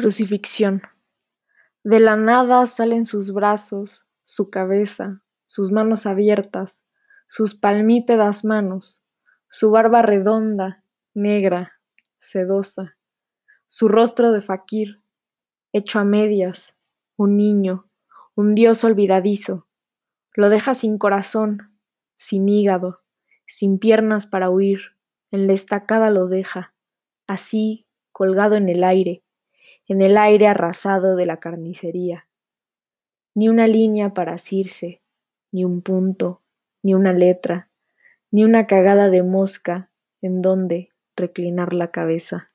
Crucifixión. De la nada salen sus brazos, su cabeza, sus manos abiertas, sus palmípedas manos, su barba redonda, negra, sedosa, su rostro de faquir, hecho a medias, un niño, un dios olvidadizo, lo deja sin corazón, sin hígado, sin piernas para huir, en la estacada lo deja, así, colgado en el aire, en el aire arrasado de la carnicería. Ni una línea para asirse, ni un punto, ni una letra, ni una cagada de mosca en donde reclinar la cabeza.